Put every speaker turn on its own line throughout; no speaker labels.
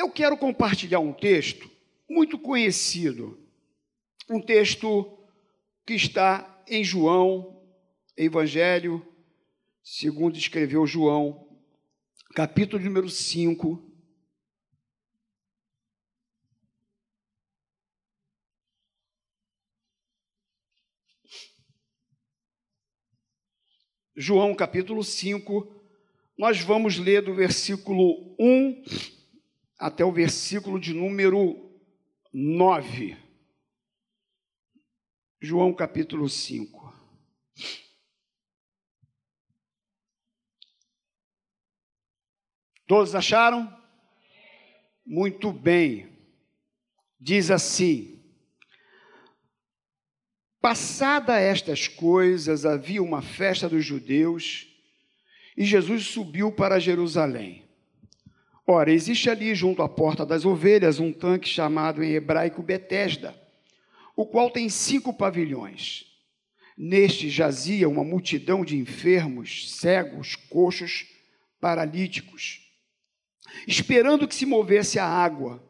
Eu quero compartilhar um texto muito conhecido, um texto que está em João, Evangelho, segundo escreveu João, capítulo número 5. João capítulo 5, nós vamos ler do versículo 1 até o versículo de número 9. João capítulo 5. Todos acharam? Muito bem. Diz assim: Passada estas coisas, havia uma festa dos judeus e Jesus subiu para Jerusalém. Ora, existe ali junto à porta das ovelhas um tanque chamado em hebraico Betesda, o qual tem cinco pavilhões. Neste jazia uma multidão de enfermos, cegos, coxos, paralíticos, esperando que se movesse a água.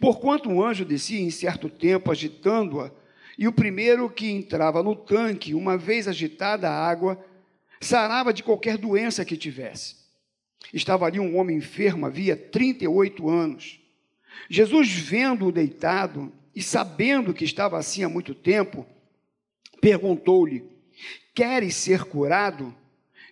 Porquanto um anjo descia em certo tempo, agitando-a, e o primeiro que entrava no tanque, uma vez agitada a água, sarava de qualquer doença que tivesse. Estava ali um homem enfermo, havia 38 anos. Jesus, vendo-o deitado e sabendo que estava assim há muito tempo, perguntou-lhe: Queres ser curado?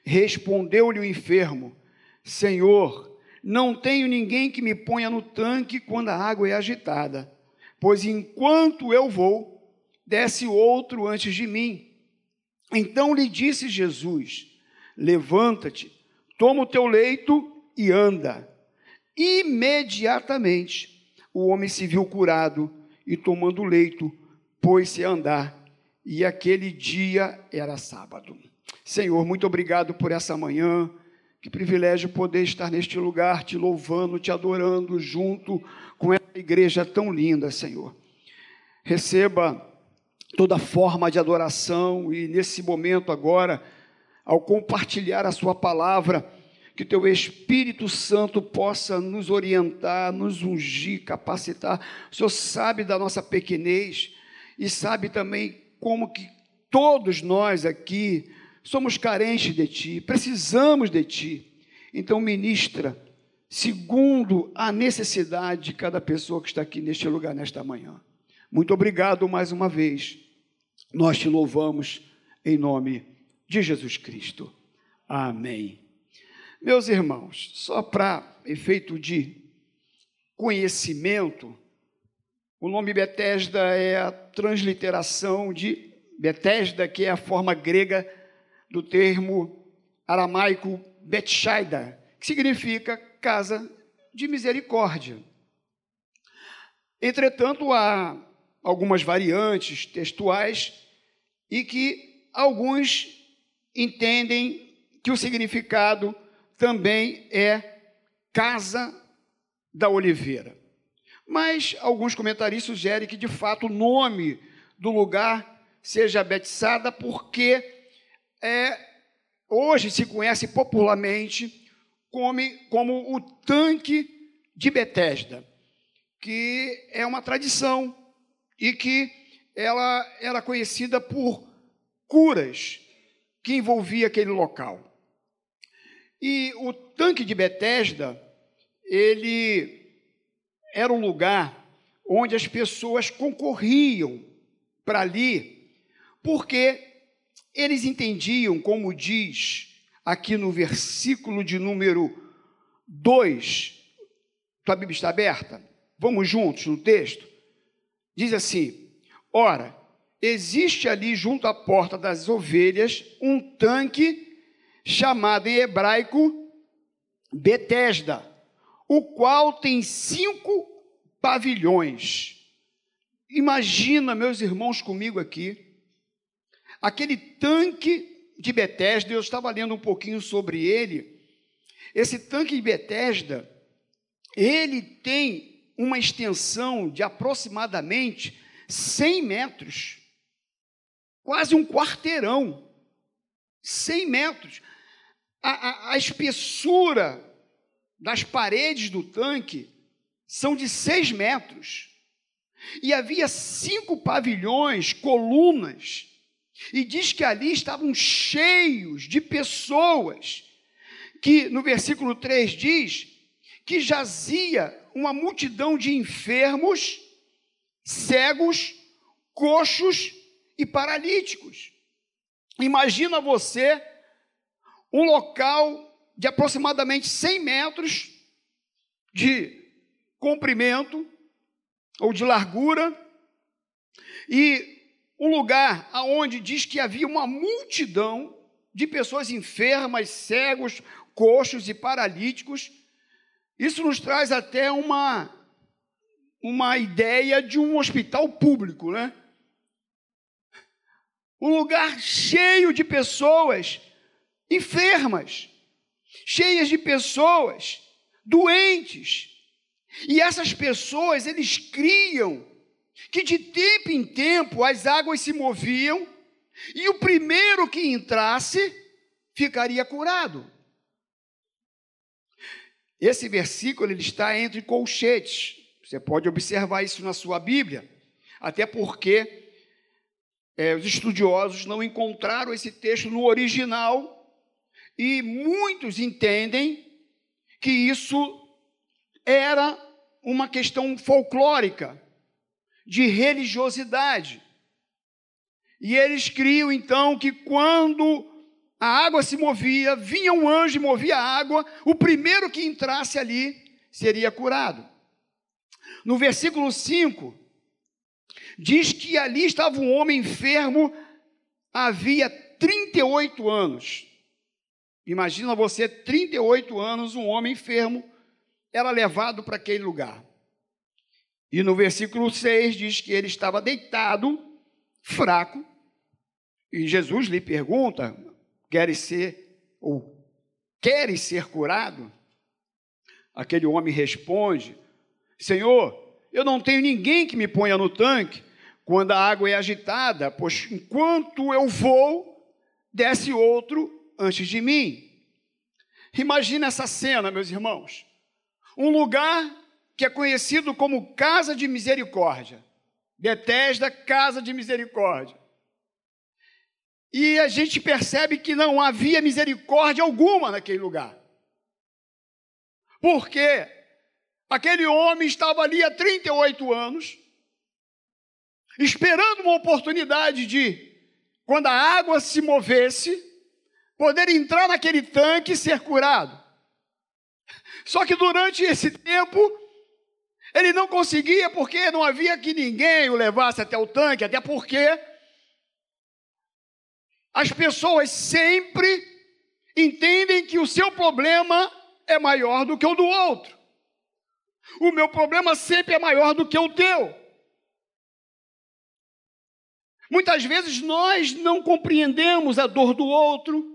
Respondeu-lhe o enfermo: Senhor, não tenho ninguém que me ponha no tanque quando a água é agitada, pois enquanto eu vou, desce outro antes de mim. Então lhe disse Jesus: Levanta-te, toma o teu leito e anda. Imediatamente o homem se viu curado e, tomando o leito, pôs-se a andar. E aquele dia era sábado. Senhor, muito obrigado por essa manhã. Que privilégio poder estar neste lugar, te louvando, te adorando, junto com essa igreja tão linda, Senhor. Receba toda forma de adoração e nesse momento agora, ao compartilhar a Sua palavra, que Teu Espírito Santo possa nos orientar, nos ungir, capacitar. O Senhor sabe da nossa pequenez e sabe também como que todos nós aqui somos carentes de Ti, precisamos de Ti. Então, ministra, segundo a necessidade de cada pessoa que está aqui neste lugar nesta manhã. Muito obrigado mais uma vez nós te louvamos em nome de Jesus Cristo. Amém. Meus irmãos, só para efeito de conhecimento, o nome Betesda é a transliteração de Betesda, que é a forma grega do termo aramaico Betsaida, que significa casa de misericórdia. Entretanto, há algumas variantes textuais e que alguns entendem que o significado também é casa da oliveira. Mas alguns comentaristas sugerem que de fato o nome do lugar seja Betsada porque é, hoje se conhece popularmente como, como o tanque de Betesda, que é uma tradição e que ela era conhecida por curas que envolvia aquele local. E o tanque de Betesda, ele era um lugar onde as pessoas concorriam para ali, porque eles entendiam, como diz aqui no versículo de número 2, tua Bíblia está aberta? Vamos juntos no texto? Diz assim: Ora, existe ali junto à porta das ovelhas um tanque chamado em hebraico Betesda, o qual tem cinco pavilhões. Imagina, meus irmãos, comigo aqui, aquele tanque de Betesda, eu estava lendo um pouquinho sobre ele. Esse tanque de Betesda, ele tem uma extensão de aproximadamente 100 metros, quase um quarteirão, 100 metros. A, a, a espessura das paredes do tanque são de seis metros. E havia cinco pavilhões, colunas, e diz que ali estavam cheios de pessoas, que no versículo 3 diz que jazia uma multidão de enfermos, cegos, coxos e paralíticos. Imagina você um local de aproximadamente 100 metros de comprimento ou de largura e um lugar aonde diz que havia uma multidão de pessoas enfermas, cegos, coxos e paralíticos. Isso nos traz até uma uma ideia de um hospital público, né? Um lugar cheio de pessoas enfermas, cheias de pessoas doentes. E essas pessoas, eles criam que de tempo em tempo as águas se moviam e o primeiro que entrasse ficaria curado. Esse versículo ele está entre colchetes. Você pode observar isso na sua Bíblia, até porque é, os estudiosos não encontraram esse texto no original e muitos entendem que isso era uma questão folclórica, de religiosidade. E eles criam então que quando a água se movia, vinha um anjo e movia a água, o primeiro que entrasse ali seria curado. No versículo 5, diz que ali estava um homem enfermo havia 38 anos. Imagina você, 38 anos, um homem enfermo, era levado para aquele lugar. E no versículo 6 diz que ele estava deitado, fraco, e Jesus lhe pergunta: queres ser ou queres ser curado? Aquele homem responde: Senhor, eu não tenho ninguém que me ponha no tanque quando a água é agitada, pois enquanto eu vou, desce outro antes de mim. Imagina essa cena, meus irmãos. Um lugar que é conhecido como Casa de Misericórdia. Betesda, Casa de Misericórdia. E a gente percebe que não havia misericórdia alguma naquele lugar. Porque aquele homem estava ali há 38 anos, esperando uma oportunidade de, quando a água se movesse, poder entrar naquele tanque e ser curado. Só que durante esse tempo, ele não conseguia porque não havia que ninguém o levasse até o tanque, até porque as pessoas sempre entendem que o seu problema é maior do que o do outro. O meu problema sempre é maior do que o teu. Muitas vezes nós não compreendemos a dor do outro,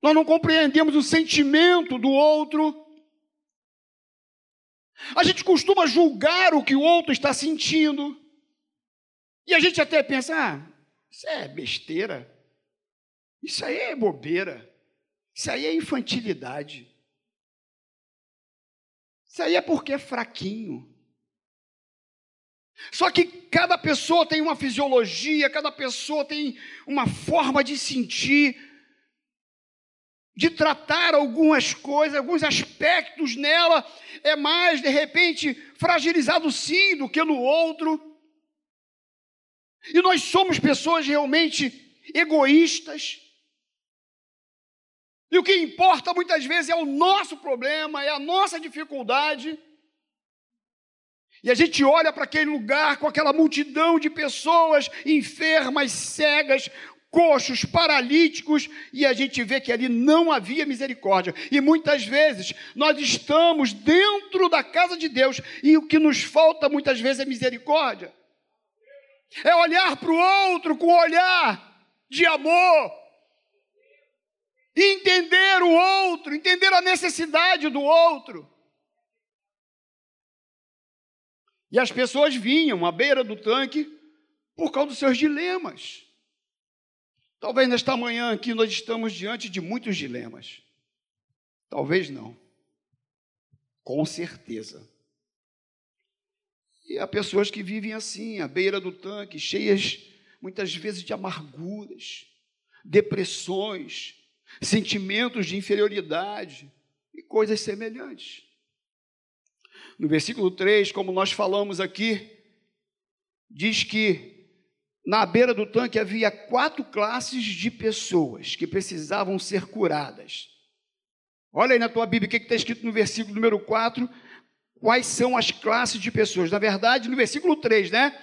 nós não compreendemos o sentimento do outro. A gente costuma julgar o que o outro está sentindo. E a gente até pensa: ah, isso é besteira. Isso aí é bobeira. Isso aí é infantilidade. Isso aí é porque é fraquinho. Só que cada pessoa tem uma fisiologia, cada pessoa tem uma forma de sentir de tratar algumas coisas, alguns aspectos nela, é mais, de repente, fragilizado sim do que no outro. E nós somos pessoas realmente egoístas. E o que importa muitas vezes é o nosso problema, é a nossa dificuldade. E a gente olha para aquele lugar com aquela multidão de pessoas enfermas, cegas, coxos, paralíticos, e a gente vê que ali não havia misericórdia. E muitas vezes nós estamos dentro da casa de Deus e o que nos falta muitas vezes é misericórdia. É olhar para o outro com olhar de amor. Entender o outro, entender a necessidade do outro. E as pessoas vinham à beira do tanque por causa dos seus dilemas. Talvez nesta manhã aqui nós estamos diante de muitos dilemas. Talvez não. Com certeza. E há pessoas que vivem assim, à beira do tanque, cheias muitas vezes de amarguras, depressões, sentimentos de inferioridade e coisas semelhantes. No versículo 3, como nós falamos aqui, diz que na beira do tanque havia quatro classes de pessoas que precisavam ser curadas. Olha aí na tua Bíblia o que está escrito no versículo número 4, quais são as classes de pessoas. Na verdade, no versículo 3, né?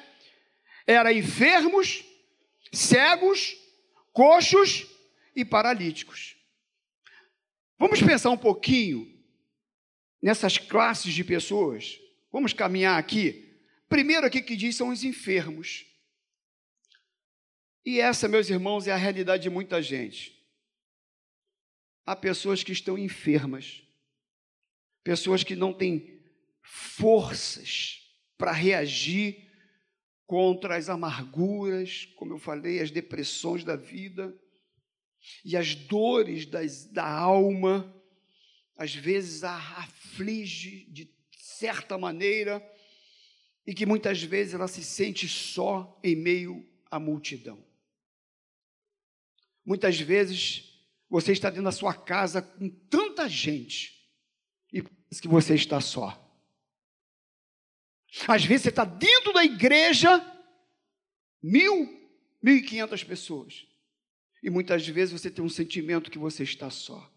Era enfermos, cegos, coxos e paralíticos. Vamos pensar um pouquinho nessas classes de pessoas. Vamos caminhar aqui. Primeiro aqui que diz são os enfermos. E essa, meus irmãos, é a realidade de muita gente. Há pessoas que estão enfermas, pessoas que não têm forças para reagir contra as amarguras, como eu falei, as depressões da vida e as dores das, da alma, às vezes a aflige de certa maneira e que muitas vezes ela se sente só em meio à multidão. Muitas vezes você está dentro da sua casa com tanta gente e pensa que você está só. Às vezes você está dentro da igreja, mil, mil e quinhentas pessoas. E muitas vezes você tem um sentimento que você está só.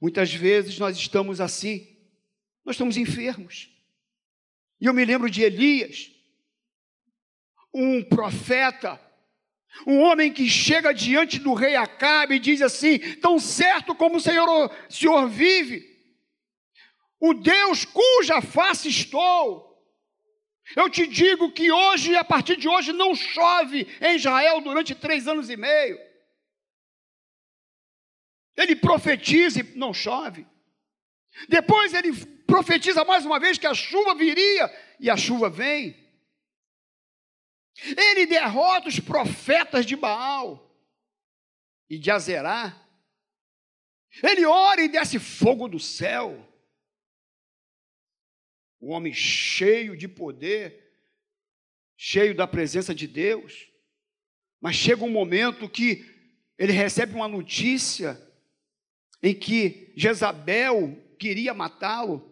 Muitas vezes nós estamos assim, nós estamos enfermos. E eu me lembro de Elias, um profeta, um homem que chega diante do rei Acabe e diz assim: tão certo como o Senhor, o Senhor vive, o Deus cuja face estou, eu te digo que hoje, a partir de hoje, não chove em Israel durante três anos e meio. Ele profetiza e não chove. Depois ele profetiza mais uma vez que a chuva viria e a chuva vem. Ele derrota os profetas de Baal e de Azerá. Ele ora e desce fogo do céu. Um homem cheio de poder, cheio da presença de Deus. Mas chega um momento que ele recebe uma notícia em que Jezabel queria matá-lo.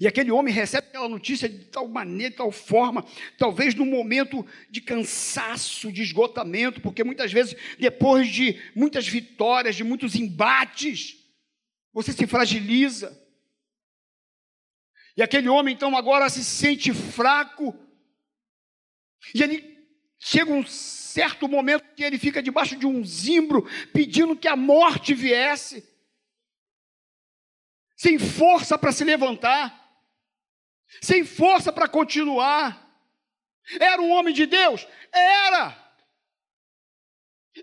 E aquele homem recebe aquela notícia de tal maneira, de tal forma, talvez num momento de cansaço, de esgotamento, porque muitas vezes, depois de muitas vitórias, de muitos embates, você se fragiliza. E aquele homem, então, agora se sente fraco, e ele chega um certo momento que ele fica debaixo de um zimbro, pedindo que a morte viesse sem força para se levantar, sem força para continuar. Era um homem de Deus? Era.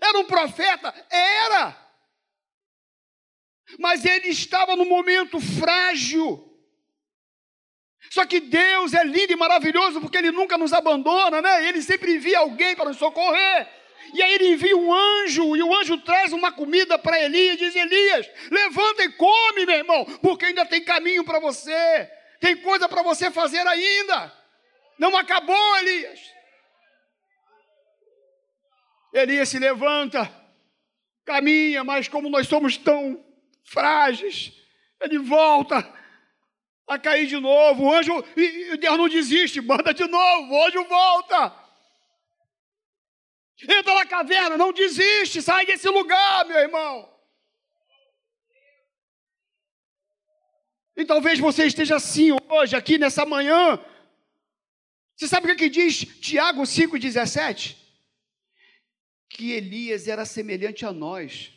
Era um profeta? Era. Mas ele estava num momento frágil. Só que Deus é lindo e maravilhoso porque Ele nunca nos abandona, né? Ele sempre envia alguém para nos socorrer. E aí ele envia um anjo, e o anjo traz uma comida para Elias, diz: Elias, levanta e come, meu irmão, porque ainda tem caminho para você, tem coisa para você fazer ainda. Não acabou, Elias. Elias se levanta, caminha, mas como nós somos tão frágeis, ele volta a cair de novo. O anjo, e Deus não desiste, manda de novo, o anjo volta. Entra na caverna, não desiste, sai desse lugar, meu irmão. E talvez você esteja assim hoje, aqui nessa manhã. Você sabe o que, diz Tiago 5,17? Que Elias era semelhante a nós,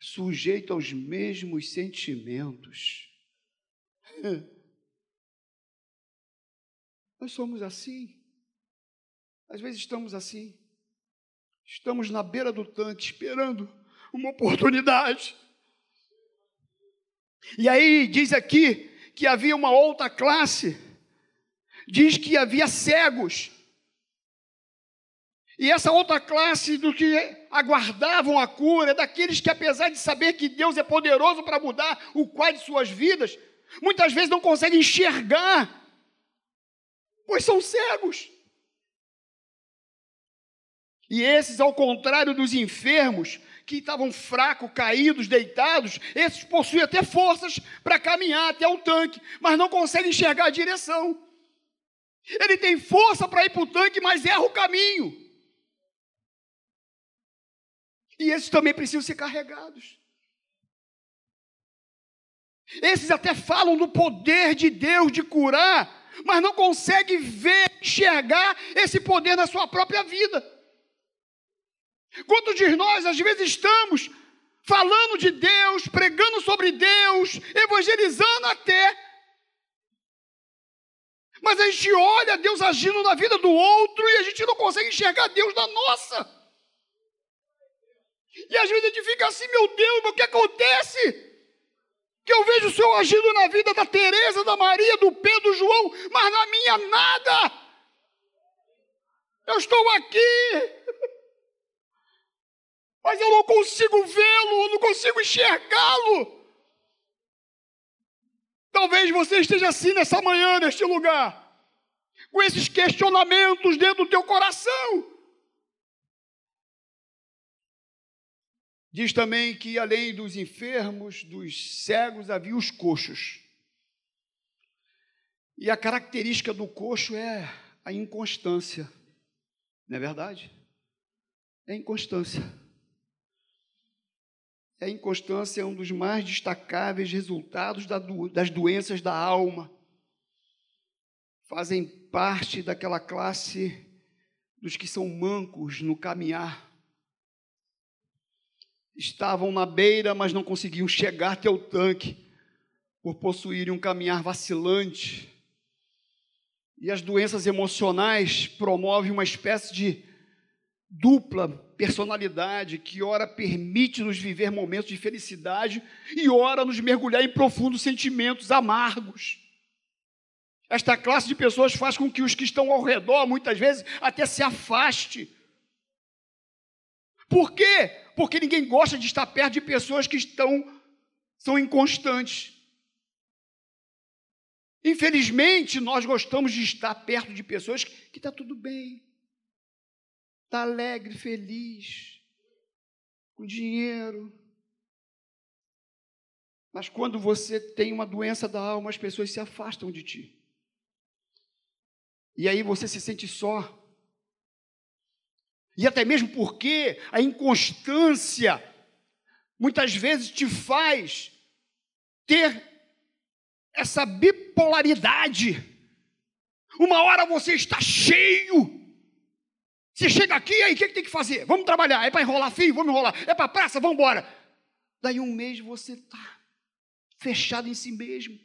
sujeito aos mesmos sentimentos. Nós somos assim. Às vezes estamos assim. Estamos na beira do tanque esperando uma oportunidade. E aí diz aqui que havia uma outra classe. Diz que havia cegos. E essa outra classe do que aguardavam a cura, é daqueles que, apesar de saber que Deus é poderoso para mudar o quadro de suas vidas, muitas vezes não conseguem enxergar, pois são cegos. E esses, ao contrário dos enfermos, que estavam fracos, caídos, deitados, esses possuem até forças para caminhar até o tanque, mas não conseguem enxergar a direção. Ele tem força para ir para o tanque, mas erra o caminho. E esses também precisam ser carregados. Esses até falam do poder de Deus de curar, mas não conseguem ver, enxergar esse poder na sua própria vida. Quantos de nós, às vezes, estamos falando de Deus, pregando sobre Deus, evangelizando até, mas a gente olha Deus agindo na vida do outro e a gente não consegue enxergar Deus na nossa. E às vezes a gente fica assim, meu Deus, mas o que acontece? Que eu vejo o Senhor agindo na vida da Teresa, da Maria, do Pedro, do João, mas na minha nada. Eu estou aqui, mas eu não consigo vê-lo, eu não consigo enxergá-lo. Talvez você esteja assim nessa manhã, neste lugar, com esses questionamentos dentro do teu coração. Diz também que além dos enfermos, dos cegos, havia os coxos. E a característica do coxo é a inconstância. Não é verdade? É inconstância. A inconstância é um dos mais destacáveis resultados das doenças da alma. Fazem parte daquela classe dos que são mancos no caminhar estavam na beira, mas não conseguiam chegar até o tanque, por possuírem um caminhar vacilante. E as doenças emocionais promovem uma espécie de dupla personalidade que, ora, permite-nos viver momentos de felicidade e, ora, nos mergulhar em profundos sentimentos amargos. Esta classe de pessoas faz com que os que estão ao redor, muitas vezes, até se afaste. Por quê? Porque ninguém gosta de estar perto de pessoas que estão são inconstantes. Infelizmente, nós gostamos de estar perto de pessoas que está tudo bem, está alegre, feliz, com dinheiro. Mas quando você tem uma doença da alma, as pessoas se afastam de ti. E aí você se sente só, e até mesmo porque a inconstância muitas vezes te faz ter essa bipolaridade. Uma hora você está cheio. Você chega aqui, aí o que, que tem que fazer? Vamos trabalhar. É para enrolar fio? Vamos enrolar. É para a praça? Vamos embora. Daí um mês você está fechado em si mesmo.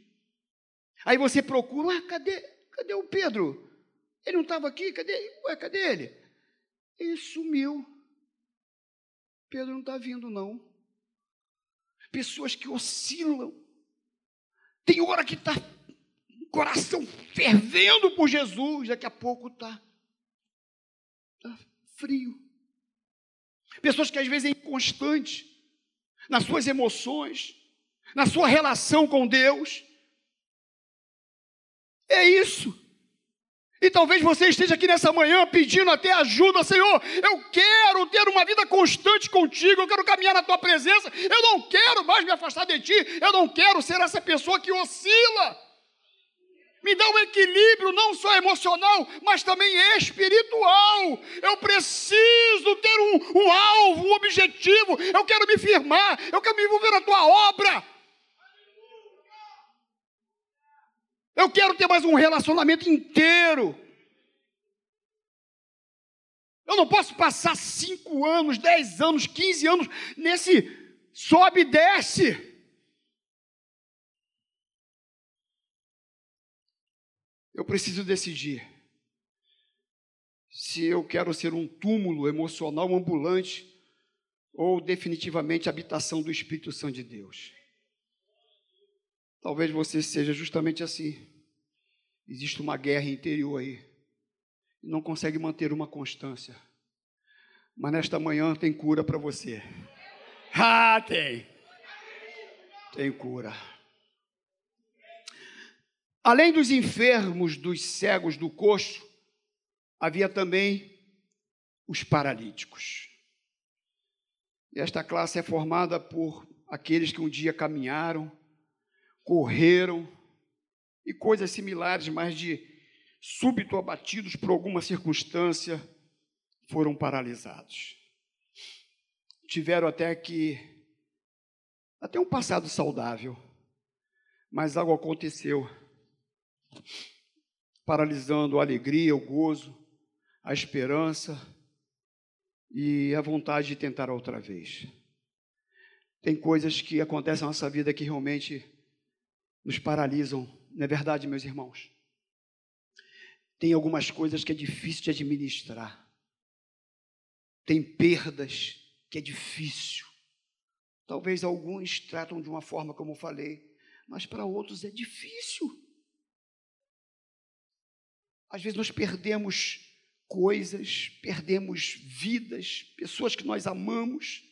Aí você procura, ué, cadê, cadê o Pedro? Ele não estava aqui? Cadê? Ué, cadê ele? Ele sumiu. Pedro não está vindo, não. Pessoas que oscilam. Tem hora que está o coração fervendo por Jesus, daqui a pouco está tá frio. Pessoas que às vezes é inconstante nas suas emoções, na sua relação com Deus. É isso. E talvez você esteja aqui nessa manhã pedindo até ajuda, Senhor. Eu quero ter uma vida constante contigo, eu quero caminhar na tua presença. Eu não quero mais me afastar de ti, eu não quero ser essa pessoa que oscila. Me dá um equilíbrio não só emocional, mas também espiritual. Eu preciso ter um, um alvo, um objetivo. Eu quero me firmar, eu quero me envolver na tua obra. Eu quero ter mais um relacionamento inteiro. Eu não posso passar cinco anos, dez anos, quinze anos nesse sobe e desce. Eu preciso decidir se eu quero ser um túmulo emocional ambulante ou definitivamente habitação do Espírito Santo de Deus. Talvez você seja justamente assim. Existe uma guerra interior aí. E não consegue manter uma constância. Mas nesta manhã tem cura para você. Ah, tem. Tem cura. Além dos enfermos, dos cegos, do coxo, havia também os paralíticos. E esta classe é formada por aqueles que um dia caminharam, correram e coisas similares, mas de súbito abatidos por alguma circunstância, foram paralisados. Tiveram até que até um passado saudável, mas algo aconteceu, paralisando a alegria, o gozo, a esperança e a vontade de tentar outra vez. Tem coisas que acontecem na nossa vida que realmente nos paralisam, não é verdade, meus irmãos? Tem algumas coisas que é difícil de administrar. Tem perdas que é difícil. Talvez alguns tratam de uma forma como eu falei, mas para outros é difícil. Às vezes nós perdemos coisas, perdemos vidas, pessoas que nós amamos.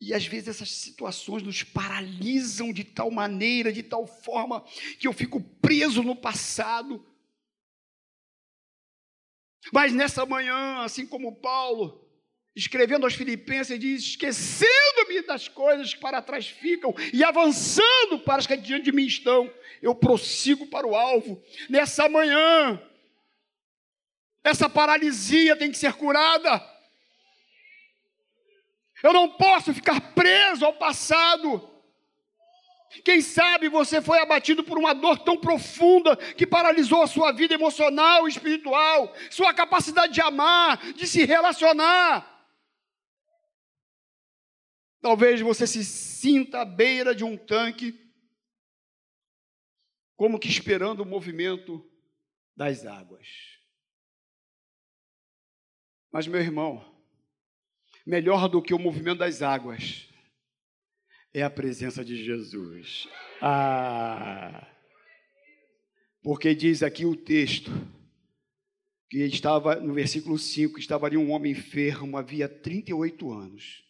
E às vezes essas situações nos paralisam de tal maneira, de tal forma, que eu fico preso no passado. Mas nessa manhã, assim como Paulo, escrevendo aos Filipenses, diz: esquecendo-me das coisas que para trás ficam e avançando para as que diante de mim estão, eu prossigo para o alvo. Nessa manhã, essa paralisia tem que ser curada. Eu não posso ficar preso ao passado. Quem sabe você foi abatido por uma dor tão profunda que paralisou a sua vida emocional e espiritual, sua capacidade de amar, de se relacionar. Talvez você se sinta à beira de um tanque, como que esperando o movimento das águas. Mas, meu irmão, melhor do que o movimento das águas é a presença de Jesus. Ah! Porque diz aqui o texto que estava no versículo 5, estava ali um homem enfermo, havia 38 anos.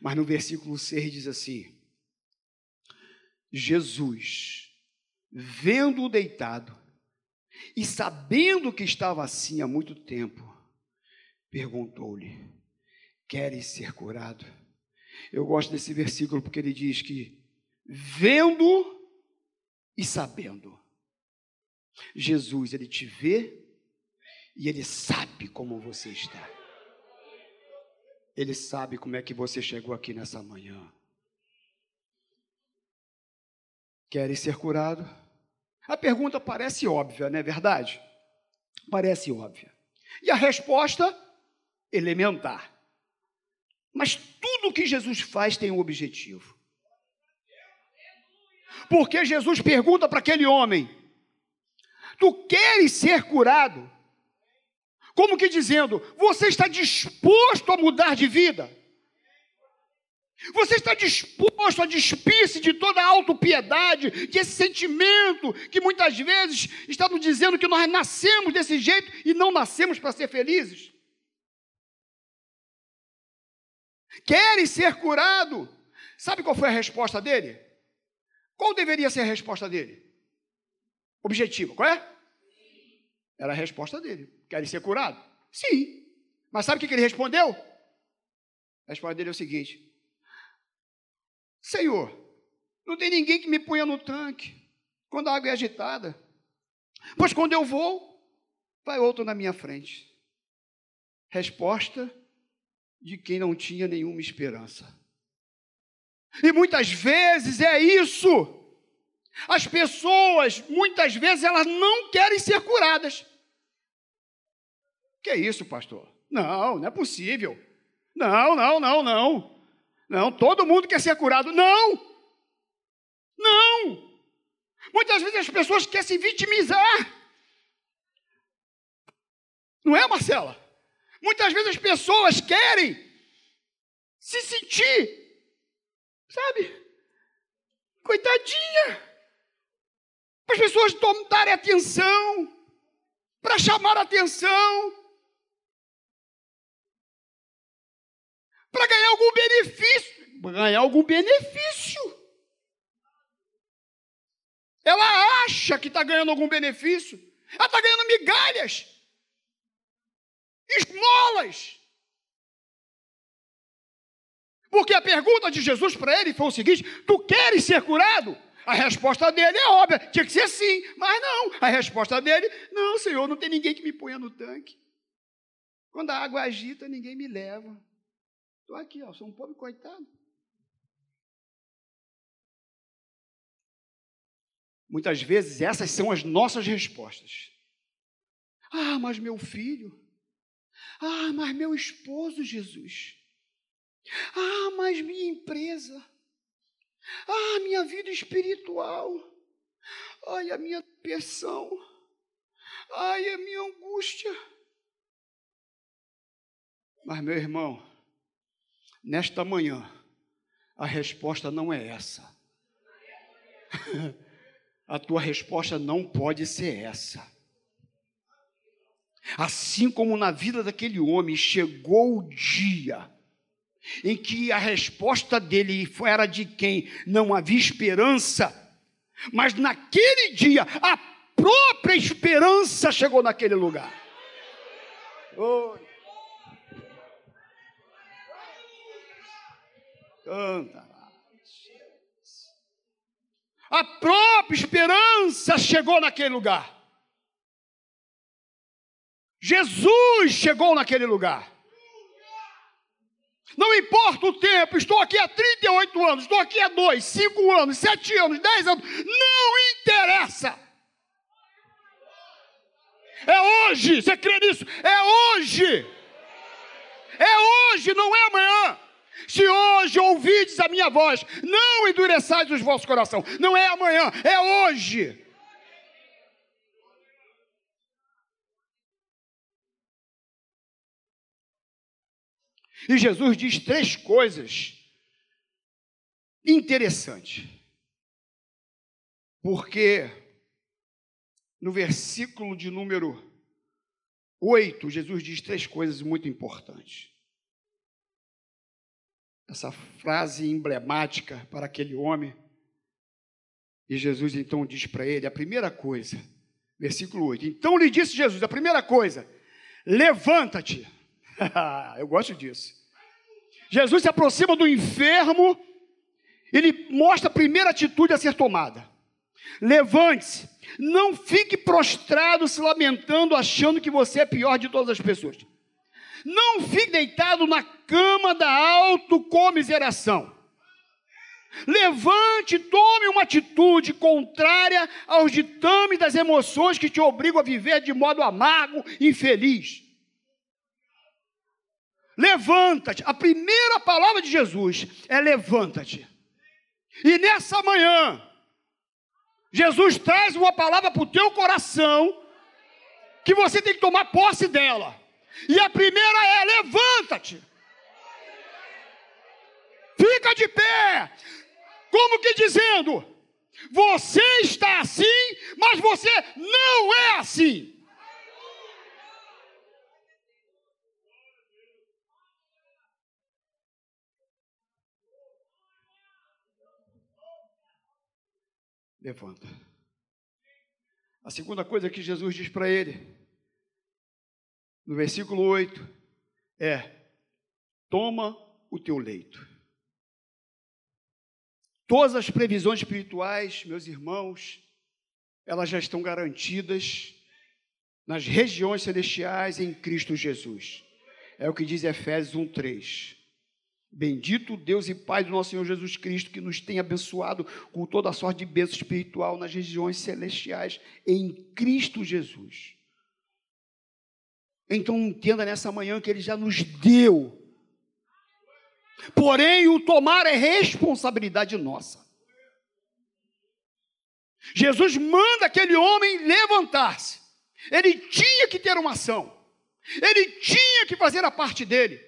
Mas no versículo 6 diz assim: Jesus, vendo-o deitado e sabendo que estava assim há muito tempo, perguntou-lhe: Queres ser curado? Eu gosto desse versículo porque ele diz que vendo e sabendo. Jesus, ele te vê e ele sabe como você está. Ele sabe como é que você chegou aqui nessa manhã. Queres ser curado? A pergunta parece óbvia, não é verdade? Parece óbvia. E a resposta? Elementar. Mas tudo que Jesus faz tem um objetivo. Porque Jesus pergunta para aquele homem: Tu queres ser curado? Como que dizendo, você está disposto a mudar de vida? Você está disposto a despir-se de toda a autopiedade, de esse sentimento que muitas vezes está nos dizendo que nós nascemos desse jeito e não nascemos para ser felizes? Querem ser curado? Sabe qual foi a resposta dele? Qual deveria ser a resposta dele? Objetiva, qual é? Era a resposta dele. Querem ser curado? Sim. Mas sabe o que ele respondeu? A resposta dele é o seguinte: Senhor, não tem ninguém que me ponha no tanque quando a água é agitada. Pois quando eu vou, vai outro na minha frente. Resposta de quem não tinha nenhuma esperança. E muitas vezes é isso. As pessoas, muitas vezes, elas não querem ser curadas. Que é isso, pastor? Não, não é possível. Não, não, não, não. Não, todo mundo quer ser curado. Não! Não! Muitas vezes as pessoas querem se vitimizar. Não é, Marcela? Muitas vezes as pessoas querem se sentir, sabe, coitadinha, para as pessoas darem atenção, para chamar atenção. para ganhar algum benefício. Ganhar algum benefício. Ela acha que está ganhando algum benefício. Ela está ganhando migalhas, esmolas. Porque a pergunta de Jesus para ele foi o seguinte: Tu queres ser curado? A resposta dele é óbvia, tinha que ser sim, mas não. A resposta dele: Não, Senhor, não tem ninguém que me ponha no tanque. Quando a água agita, ninguém me leva. Estou aqui, ó, sou um pobre coitado. Muitas vezes essas são as nossas respostas. Ah, mas meu filho. Ah, mas meu esposo, Jesus. Ah, mas minha empresa. Ah, minha vida espiritual. Ai, a minha depressão. Ai, a minha angústia. Mas, meu irmão, nesta manhã, a resposta não é essa. a tua resposta não pode ser essa. Assim como na vida daquele homem chegou o dia em que a resposta dele era de quem não havia esperança, mas naquele dia a própria esperança chegou naquele lugar. Oh. A própria esperança chegou naquele lugar. Jesus chegou naquele lugar. Não importa o tempo, estou aqui há 38 anos, estou aqui há 2, 5 anos, 7 anos, 10 anos, não interessa. É hoje, você crê nisso? É hoje. É hoje, não é amanhã. Se hoje ouvides a minha voz, não endureçais os vossos corações. Não é amanhã, é hoje. E Jesus diz três coisas interessantes. Porque no versículo de número 8, Jesus diz três coisas muito importantes. Essa frase emblemática para aquele homem. E Jesus então diz para ele a primeira coisa, versículo 8. Então lhe disse Jesus, a primeira coisa: levanta-te. Eu gosto disso. Jesus se aproxima do enfermo, ele mostra a primeira atitude a ser tomada. Levante-se, não fique prostrado se lamentando, achando que você é pior de todas as pessoas. Não fique deitado na cama da autocomiseração. Levante, tome uma atitude contrária aos ditames das emoções que te obrigam a viver de modo amargo, infeliz. Levanta-te. A primeira palavra de Jesus é levanta-te. E nessa manhã, Jesus traz uma palavra para o teu coração que você tem que tomar posse dela. E a primeira é: levanta-te. Fica de pé. Como que dizendo: você está assim, mas você não é assim. Levanta. A segunda coisa que Jesus diz para ele, no versículo 8, é: toma o teu leito. Todas as previsões espirituais, meus irmãos, elas já estão garantidas nas regiões celestiais em Cristo Jesus. É o que diz Efésios 1:3. Bendito Deus e Pai do nosso Senhor Jesus Cristo, que nos tem abençoado com toda a sorte de bênção espiritual nas regiões celestiais em Cristo Jesus. Então entenda nessa manhã que Ele já nos deu. Porém, o tomar é responsabilidade nossa. Jesus manda aquele homem levantar-se. Ele tinha que ter uma ação. Ele tinha que fazer a parte dele.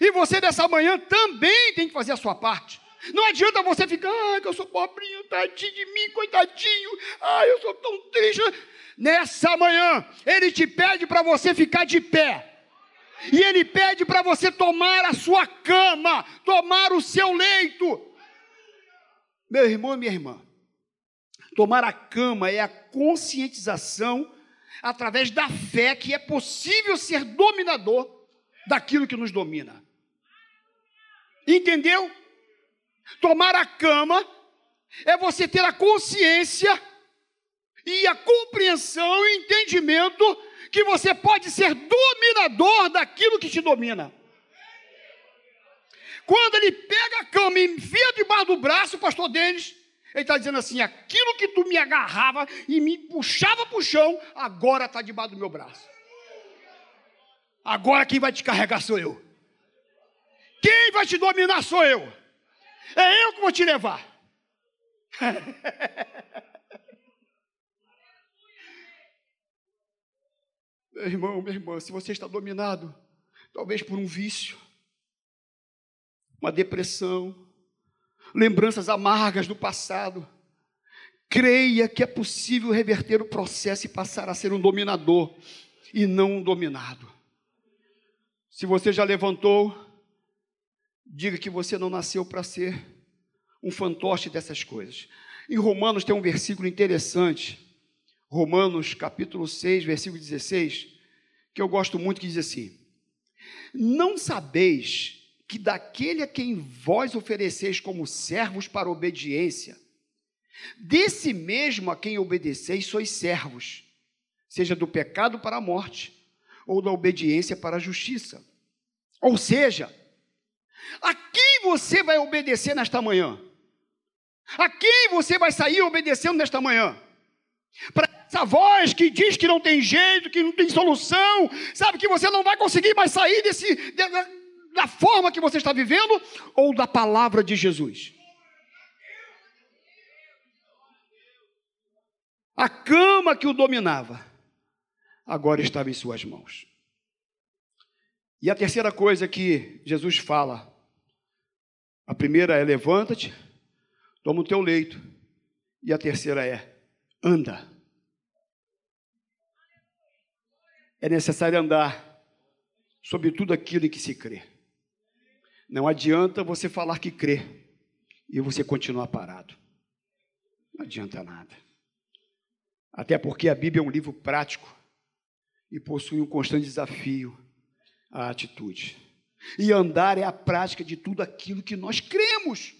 E você dessa manhã também tem que fazer a sua parte. Não adianta você ficar, ah, que eu sou pobrinho, tadinho de mim, coitadinho, ah, eu sou tão triste. Nessa manhã, ele te pede para você ficar de pé. E ele pede para você tomar a sua cama, tomar o seu leito. Meu irmão e minha irmã, tomar a cama é a conscientização através da fé que é possível ser dominador daquilo que nos domina. Entendeu? Tomar a cama é você ter a consciência e a compreensão e entendimento que você pode ser dominador daquilo que te domina. Quando ele pega a cama e enfia debaixo do braço, pastor Denis, ele está dizendo assim: aquilo que tu me agarrava e me puxava para o chão, agora está debaixo do meu braço. Agora quem vai te carregar sou eu. Quem vai te dominar sou eu. É eu que vou te levar. Meu irmão, minha irmã, se você está dominado, talvez por um vício, uma depressão, lembranças amargas do passado, creia que é possível reverter o processo e passar a ser um dominador e não um dominado. Se você já levantou, diga que você não nasceu para ser um fantoche dessas coisas. Em Romanos tem um versículo interessante Romanos capítulo 6, versículo 16, que eu gosto muito, que diz assim: Não sabeis que daquele a quem vós ofereceis como servos para obediência, desse mesmo a quem obedeceis sois servos, seja do pecado para a morte, ou da obediência para a justiça. Ou seja, a quem você vai obedecer nesta manhã? A quem você vai sair obedecendo nesta manhã? Para essa voz que diz que não tem jeito, que não tem solução, sabe que você não vai conseguir mais sair desse, da, da forma que você está vivendo, ou da palavra de Jesus? A cama que o dominava, agora estava em suas mãos. E a terceira coisa que Jesus fala, a primeira é levanta-te, toma o teu leito, e a terceira é anda. É necessário andar sobre tudo aquilo em que se crê. Não adianta você falar que crê e você continuar parado. Não adianta nada. Até porque a Bíblia é um livro prático e possui um constante desafio à atitude. E andar é a prática de tudo aquilo que nós cremos.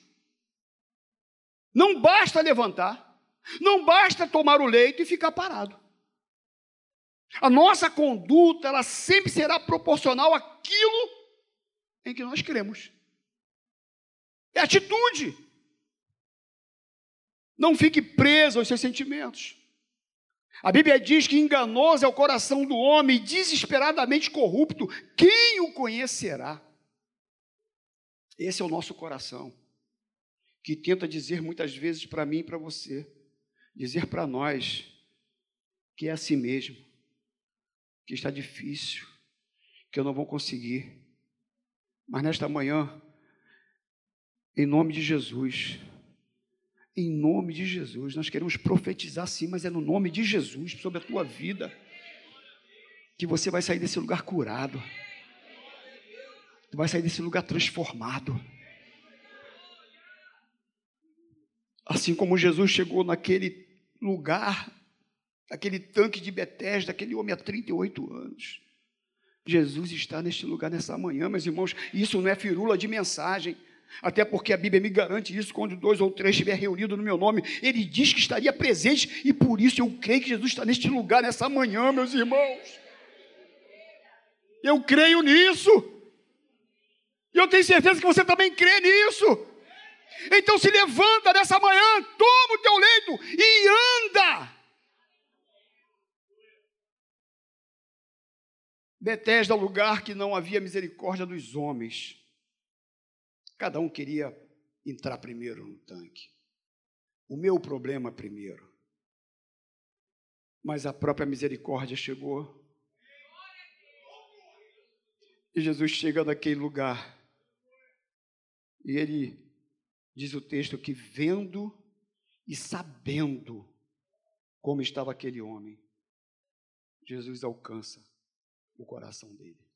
Não basta levantar, não basta tomar o leito e ficar parado. A nossa conduta, ela sempre será proporcional àquilo em que nós cremos. É atitude. Não fique preso aos seus sentimentos. A Bíblia diz que enganoso é o coração do homem, desesperadamente corrupto. Quem o conhecerá? Esse é o nosso coração, que tenta dizer muitas vezes para mim e para você, dizer para nós que é assim mesmo, que está difícil, que eu não vou conseguir. Mas nesta manhã, em nome de Jesus, em nome de Jesus, nós queremos profetizar sim, mas é no nome de Jesus sobre a tua vida que você vai sair desse lugar curado. Tu vai sair desse lugar transformado. Assim como Jesus chegou naquele lugar, aquele tanque de Betesda, aquele homem há 38 anos. Jesus está neste lugar nessa manhã, meus irmãos. Isso não é firula de mensagem. Até porque a Bíblia me garante isso, quando dois ou três estiver reunido no meu nome, ele diz que estaria presente, e por isso eu creio que Jesus está neste lugar nessa manhã, meus irmãos. Eu creio nisso. E eu tenho certeza que você também crê nisso. Então se levanta nessa manhã, toma o teu leito e anda. Betesda, lugar que não havia misericórdia dos homens. Cada um queria entrar primeiro no tanque. O meu problema primeiro. Mas a própria misericórdia chegou. E Jesus chega naquele lugar. E ele diz o texto que vendo e sabendo como estava aquele homem, Jesus alcança o coração dele.